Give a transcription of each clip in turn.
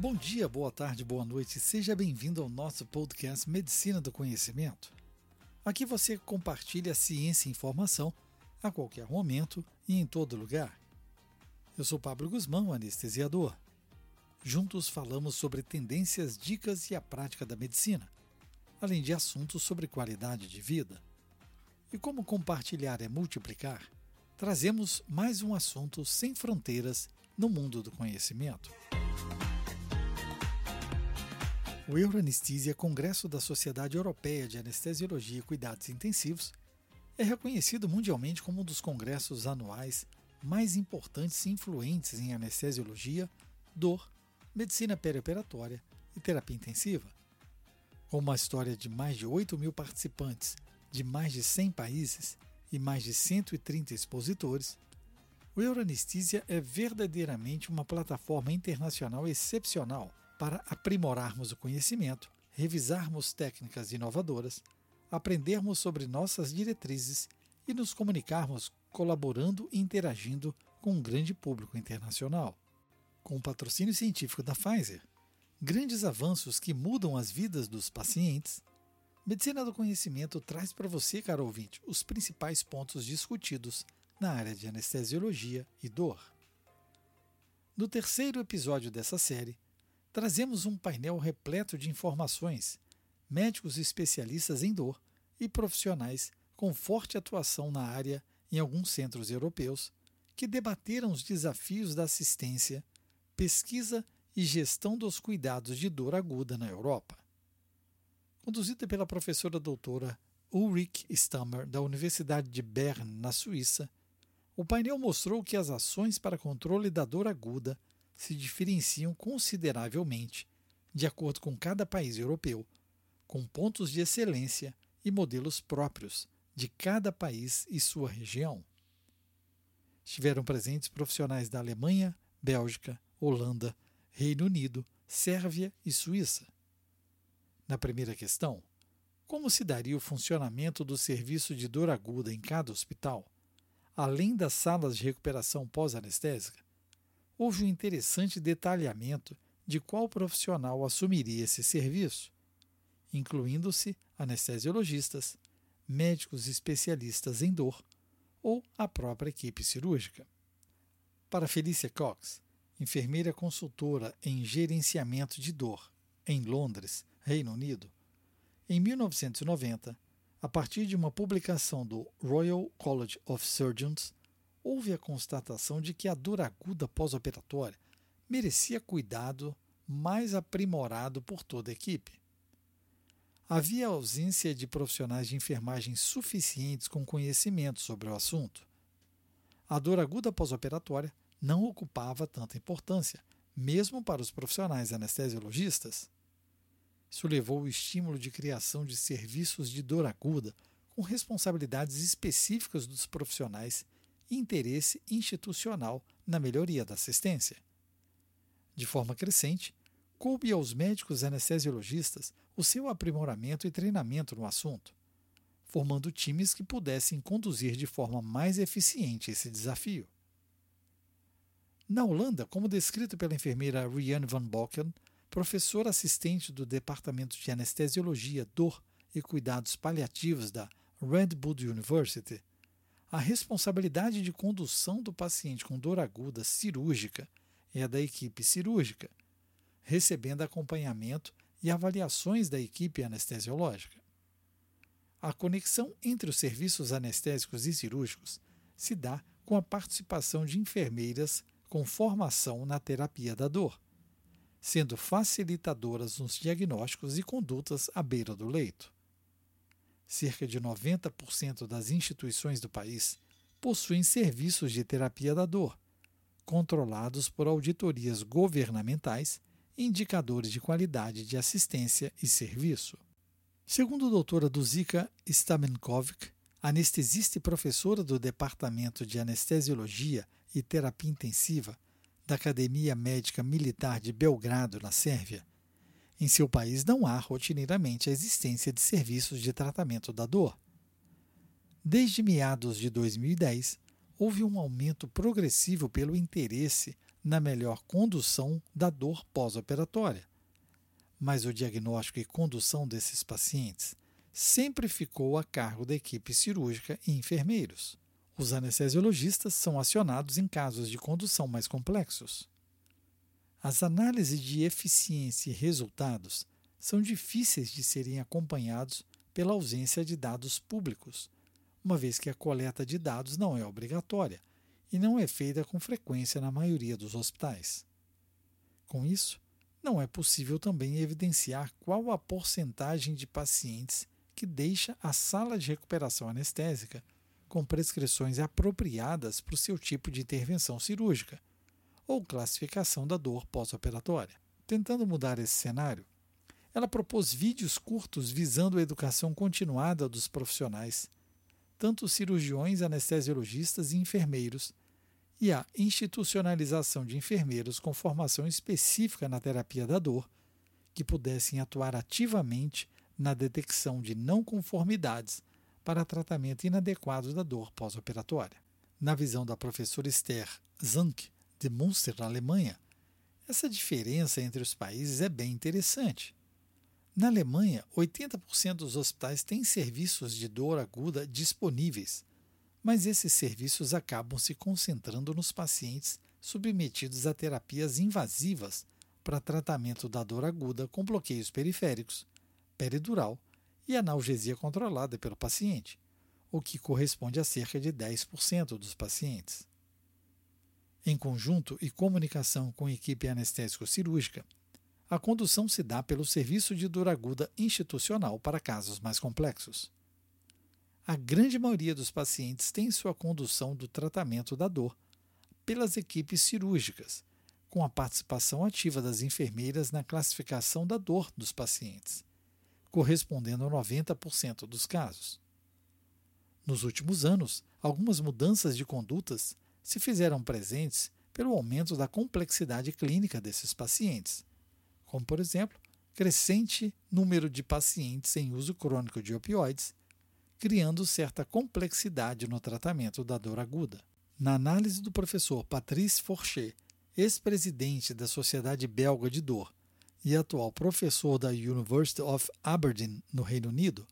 Bom dia, boa tarde, boa noite. Seja bem-vindo ao nosso podcast Medicina do Conhecimento. Aqui você compartilha ciência e informação a qualquer momento e em todo lugar. Eu sou Pablo Guzmão, anestesiador. Juntos falamos sobre tendências, dicas e a prática da medicina, além de assuntos sobre qualidade de vida. E como compartilhar é multiplicar, trazemos mais um assunto sem fronteiras no mundo do conhecimento. O Euroanesthesia Congresso da Sociedade Europeia de Anestesiologia e Cuidados Intensivos é reconhecido mundialmente como um dos congressos anuais mais importantes e influentes em anestesiologia, dor, medicina perioperatória e terapia intensiva. Com uma história de mais de 8 mil participantes de mais de 100 países e mais de 130 expositores, o Euroanesthesia é verdadeiramente uma plataforma internacional excepcional para aprimorarmos o conhecimento, revisarmos técnicas inovadoras, aprendermos sobre nossas diretrizes e nos comunicarmos colaborando e interagindo com um grande público internacional. Com o patrocínio científico da Pfizer, grandes avanços que mudam as vidas dos pacientes, Medicina do Conhecimento traz para você, caro ouvinte, os principais pontos discutidos na área de anestesiologia e dor. No terceiro episódio dessa série, trazemos um painel repleto de informações, médicos especialistas em dor e profissionais com forte atuação na área em alguns centros europeus que debateram os desafios da assistência, pesquisa e gestão dos cuidados de dor aguda na Europa. Conduzida pela professora doutora Ulrich Stammer, da Universidade de Bern, na Suíça, o painel mostrou que as ações para controle da dor aguda se diferenciam consideravelmente de acordo com cada país europeu, com pontos de excelência e modelos próprios de cada país e sua região. Estiveram presentes profissionais da Alemanha, Bélgica, Holanda, Reino Unido, Sérvia e Suíça. Na primeira questão, como se daria o funcionamento do serviço de dor aguda em cada hospital, além das salas de recuperação pós-anestésica? Houve um interessante detalhamento de qual profissional assumiria esse serviço, incluindo-se anestesiologistas, médicos especialistas em dor ou a própria equipe cirúrgica. Para Felícia Cox, enfermeira consultora em gerenciamento de dor em Londres, Reino Unido, em 1990, a partir de uma publicação do Royal College of Surgeons, houve a constatação de que a dor aguda pós-operatória merecia cuidado mais aprimorado por toda a equipe. Havia ausência de profissionais de enfermagem suficientes com conhecimento sobre o assunto. A dor aguda pós-operatória não ocupava tanta importância, mesmo para os profissionais anestesiologistas. Isso levou ao estímulo de criação de serviços de dor aguda com responsabilidades específicas dos profissionais interesse institucional na melhoria da assistência. De forma crescente, coube aos médicos anestesiologistas o seu aprimoramento e treinamento no assunto, formando times que pudessem conduzir de forma mais eficiente esse desafio. Na Holanda, como descrito pela enfermeira Rianne van Bocken, professora assistente do Departamento de Anestesiologia, Dor e Cuidados Paliativos da Red Bull University, a responsabilidade de condução do paciente com dor aguda cirúrgica é da equipe cirúrgica, recebendo acompanhamento e avaliações da equipe anestesiológica. A conexão entre os serviços anestésicos e cirúrgicos se dá com a participação de enfermeiras com formação na terapia da dor sendo facilitadoras nos diagnósticos e condutas à beira do leito. Cerca de 90% das instituições do país possuem serviços de terapia da dor, controlados por auditorias governamentais e indicadores de qualidade de assistência e serviço. Segundo a doutora Duzika Stamenkovic, anestesista e professora do Departamento de Anestesiologia e Terapia Intensiva da Academia Médica Militar de Belgrado, na Sérvia, em seu país não há rotineiramente a existência de serviços de tratamento da dor. Desde meados de 2010, houve um aumento progressivo pelo interesse na melhor condução da dor pós-operatória. Mas o diagnóstico e condução desses pacientes sempre ficou a cargo da equipe cirúrgica e enfermeiros. Os anestesiologistas são acionados em casos de condução mais complexos. As análises de eficiência e resultados são difíceis de serem acompanhados pela ausência de dados públicos, uma vez que a coleta de dados não é obrigatória e não é feita com frequência na maioria dos hospitais. Com isso, não é possível também evidenciar qual a porcentagem de pacientes que deixa a sala de recuperação anestésica com prescrições apropriadas para o seu tipo de intervenção cirúrgica ou classificação da dor pós-operatória. Tentando mudar esse cenário, ela propôs vídeos curtos visando a educação continuada dos profissionais, tanto cirurgiões, anestesiologistas e enfermeiros, e a institucionalização de enfermeiros com formação específica na terapia da dor, que pudessem atuar ativamente na detecção de não conformidades para tratamento inadequado da dor pós-operatória. Na visão da professora Esther Zank, de Münster, na Alemanha, essa diferença entre os países é bem interessante. Na Alemanha, 80% dos hospitais têm serviços de dor aguda disponíveis, mas esses serviços acabam se concentrando nos pacientes submetidos a terapias invasivas para tratamento da dor aguda com bloqueios periféricos, peridural e analgesia controlada pelo paciente, o que corresponde a cerca de 10% dos pacientes. Em conjunto e comunicação com equipe anestésico-cirúrgica, a condução se dá pelo Serviço de Dor Aguda Institucional para casos mais complexos. A grande maioria dos pacientes tem sua condução do tratamento da dor pelas equipes cirúrgicas, com a participação ativa das enfermeiras na classificação da dor dos pacientes, correspondendo a 90% dos casos. Nos últimos anos, algumas mudanças de condutas se fizeram presentes pelo aumento da complexidade clínica desses pacientes como por exemplo, crescente número de pacientes em uso crônico de opioides, criando certa complexidade no tratamento da dor aguda. Na análise do professor Patrice Forcher, ex-presidente da Sociedade Belga de Dor e atual professor da University of Aberdeen, no Reino Unido,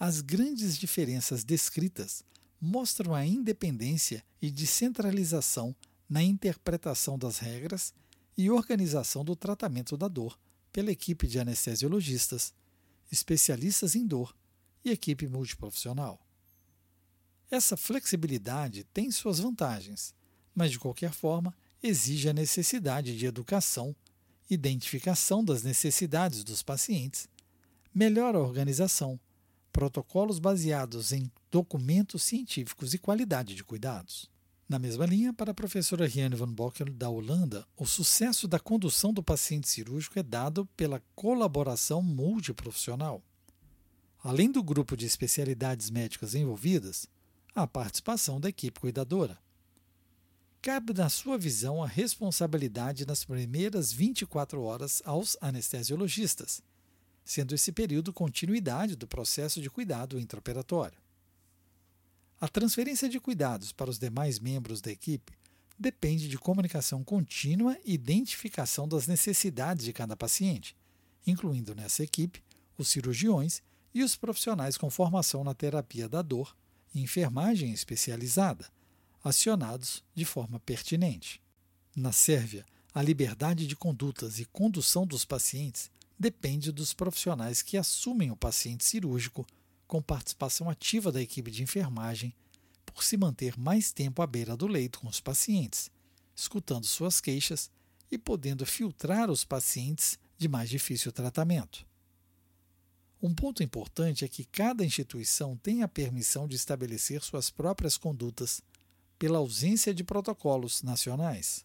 as grandes diferenças descritas mostram a independência e descentralização na interpretação das regras e organização do tratamento da dor pela equipe de anestesiologistas, especialistas em dor e equipe multiprofissional. Essa flexibilidade tem suas vantagens, mas de qualquer forma exige a necessidade de educação, identificação das necessidades dos pacientes, melhor organização, protocolos baseados em documentos científicos e qualidade de cuidados. Na mesma linha, para a professora Riane van Bockel, da Holanda, o sucesso da condução do paciente cirúrgico é dado pela colaboração multiprofissional. Além do grupo de especialidades médicas envolvidas, a participação da equipe cuidadora. Cabe, na sua visão, a responsabilidade nas primeiras 24 horas aos anestesiologistas, sendo esse período continuidade do processo de cuidado intraoperatório. A transferência de cuidados para os demais membros da equipe depende de comunicação contínua e identificação das necessidades de cada paciente, incluindo nessa equipe os cirurgiões e os profissionais com formação na terapia da dor e enfermagem especializada, acionados de forma pertinente. Na Sérvia, a liberdade de condutas e condução dos pacientes depende dos profissionais que assumem o paciente cirúrgico com participação ativa da equipe de enfermagem, por se manter mais tempo à beira do leito com os pacientes, escutando suas queixas e podendo filtrar os pacientes de mais difícil tratamento. Um ponto importante é que cada instituição tem a permissão de estabelecer suas próprias condutas pela ausência de protocolos nacionais.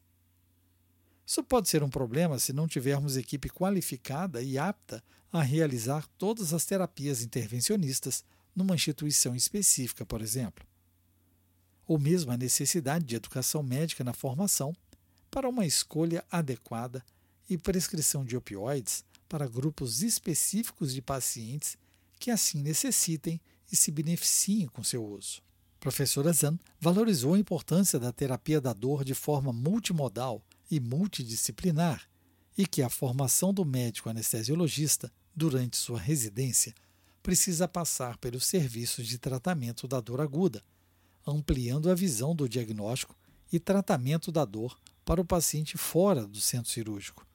Isso pode ser um problema se não tivermos equipe qualificada e apta a realizar todas as terapias intervencionistas numa instituição específica, por exemplo. Ou mesmo a necessidade de educação médica na formação para uma escolha adequada e prescrição de opioides para grupos específicos de pacientes que assim necessitem e se beneficiem com seu uso. Professora Zan valorizou a importância da terapia da dor de forma multimodal e multidisciplinar e que a formação do médico anestesiologista durante sua residência precisa passar pelos serviços de tratamento da dor aguda, ampliando a visão do diagnóstico e tratamento da dor para o paciente fora do centro cirúrgico.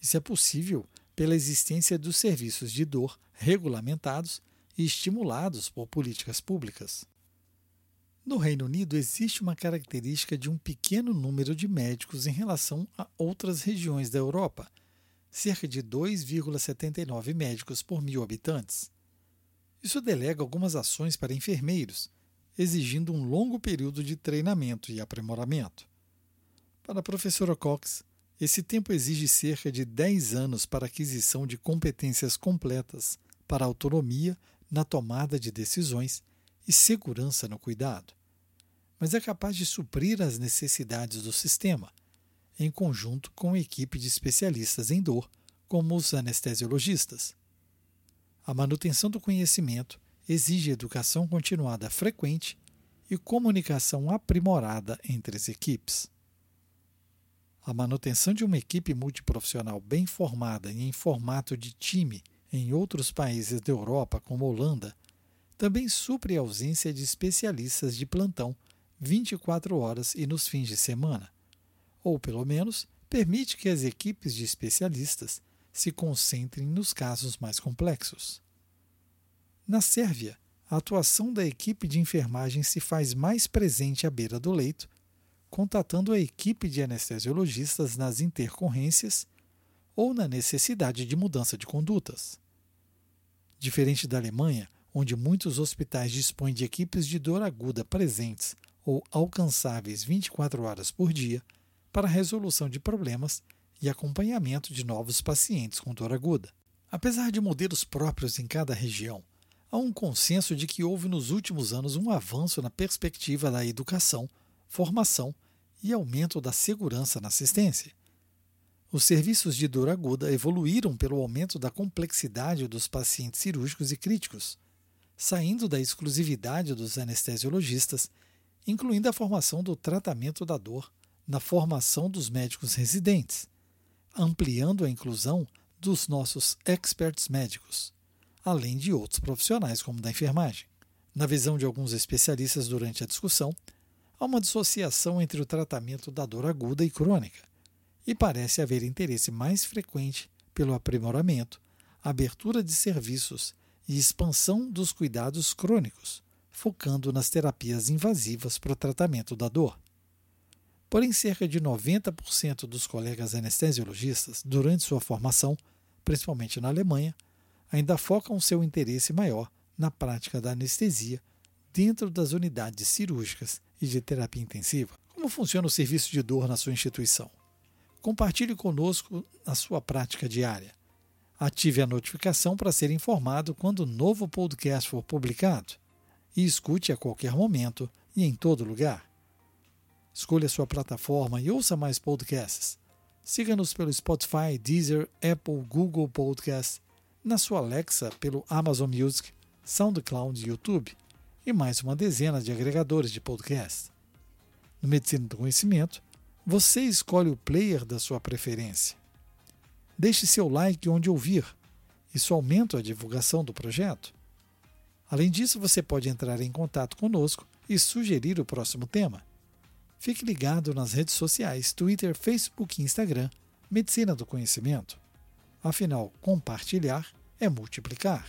Isso é possível pela existência dos serviços de dor regulamentados e estimulados por políticas públicas. No Reino Unido, existe uma característica de um pequeno número de médicos em relação a outras regiões da Europa, cerca de 2,79 médicos por mil habitantes. Isso delega algumas ações para enfermeiros, exigindo um longo período de treinamento e aprimoramento. Para a professora Cox, esse tempo exige cerca de 10 anos para aquisição de competências completas para autonomia na tomada de decisões e segurança no cuidado, mas é capaz de suprir as necessidades do sistema, em conjunto com a equipe de especialistas em dor, como os anestesiologistas. A manutenção do conhecimento exige educação continuada frequente e comunicação aprimorada entre as equipes. A manutenção de uma equipe multiprofissional bem formada e em formato de time em outros países da Europa, como Holanda, também supre a ausência de especialistas de plantão 24 horas e nos fins de semana, ou pelo menos permite que as equipes de especialistas se concentrem nos casos mais complexos. Na Sérvia, a atuação da equipe de enfermagem se faz mais presente à beira do leito, contatando a equipe de anestesiologistas nas intercorrências ou na necessidade de mudança de condutas. Diferente da Alemanha, onde muitos hospitais dispõem de equipes de dor aguda presentes ou alcançáveis 24 horas por dia para resolução de problemas e acompanhamento de novos pacientes com dor aguda. Apesar de modelos próprios em cada região, há um consenso de que houve nos últimos anos um avanço na perspectiva da educação, formação e aumento da segurança na assistência. Os serviços de dor aguda evoluíram pelo aumento da complexidade dos pacientes cirúrgicos e críticos, saindo da exclusividade dos anestesiologistas, incluindo a formação do tratamento da dor na formação dos médicos residentes, ampliando a inclusão dos nossos experts médicos, além de outros profissionais como da enfermagem. Na visão de alguns especialistas durante a discussão, há uma dissociação entre o tratamento da dor aguda e crônica, e parece haver interesse mais frequente pelo aprimoramento, abertura de serviços e expansão dos cuidados crônicos, focando nas terapias invasivas para o tratamento da dor. Porém, cerca de 90% dos colegas anestesiologistas, durante sua formação, principalmente na Alemanha, ainda focam seu interesse maior na prática da anestesia dentro das unidades cirúrgicas e de terapia intensiva. Como funciona o serviço de dor na sua instituição? Compartilhe conosco a sua prática diária. Ative a notificação para ser informado quando o novo podcast for publicado e escute a qualquer momento e em todo lugar. Escolha sua plataforma e ouça mais podcasts. Siga-nos pelo Spotify, Deezer, Apple, Google Podcasts, na sua Alexa pelo Amazon Music, SoundCloud YouTube e mais uma dezena de agregadores de podcast. No Medicina do Conhecimento, você escolhe o player da sua preferência. Deixe seu like onde ouvir. Isso aumenta a divulgação do projeto. Além disso, você pode entrar em contato conosco e sugerir o próximo tema. Fique ligado nas redes sociais Twitter, Facebook e Instagram Medicina do Conhecimento. Afinal, compartilhar é multiplicar.